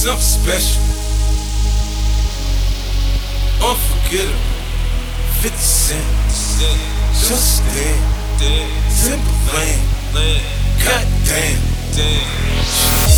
something special. Unforgettable. 50 Cent. Justin. Simple plan. Goddamn. She,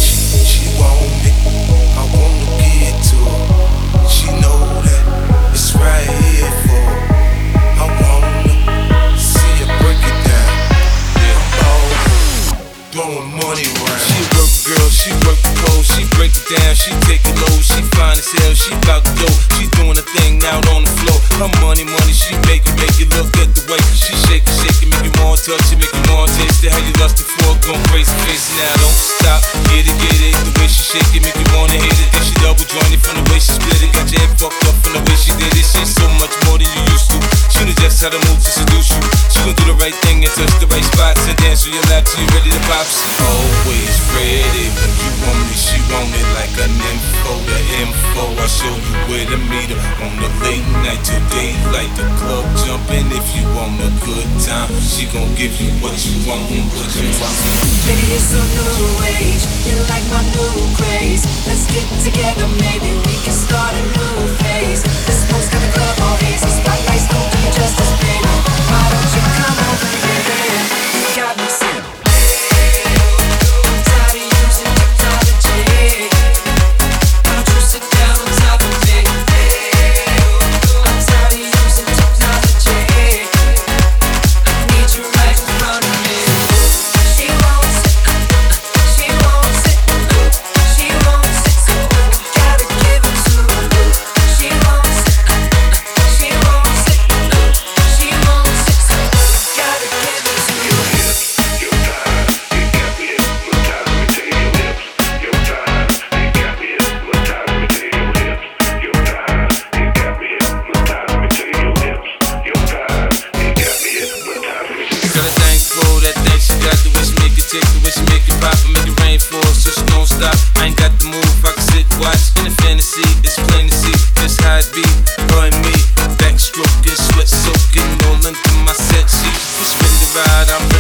down, she take it low, she fine as hell, she bout to go, she doing a thing out on the floor. Her money, money, she make it, make it look at the way she shake it, shake it, make you more touch it, make you more taste it. How you lust it for, going crazy, crazy now, don't stop, get it, get it. The way she shake it, make you wanna hit it. Then she double jointed from the way she split it, got your head fucked up from the way she did it. She's so much more than you used to. She knows just how to move to seduce you. She gon' do the right thing and touch the right spots and dance on your lap till you ready to pop. She always I show you where to meet her. On the late night till daylight, the club jumping. If you want a good time, she gon' give you what you want, what you want. Baby, it's a new age, You're like my new craze. Let's get together, maybe we can start a new phase. This post tick, so wish make it pop and make it rain fall, so she don't stop. I ain't got the move, I can sit, watch. In a fantasy, it's plain to see, just how it be. Her and me, backstroking, sweat soaking, all into my set sheet. Spin the ride, I'm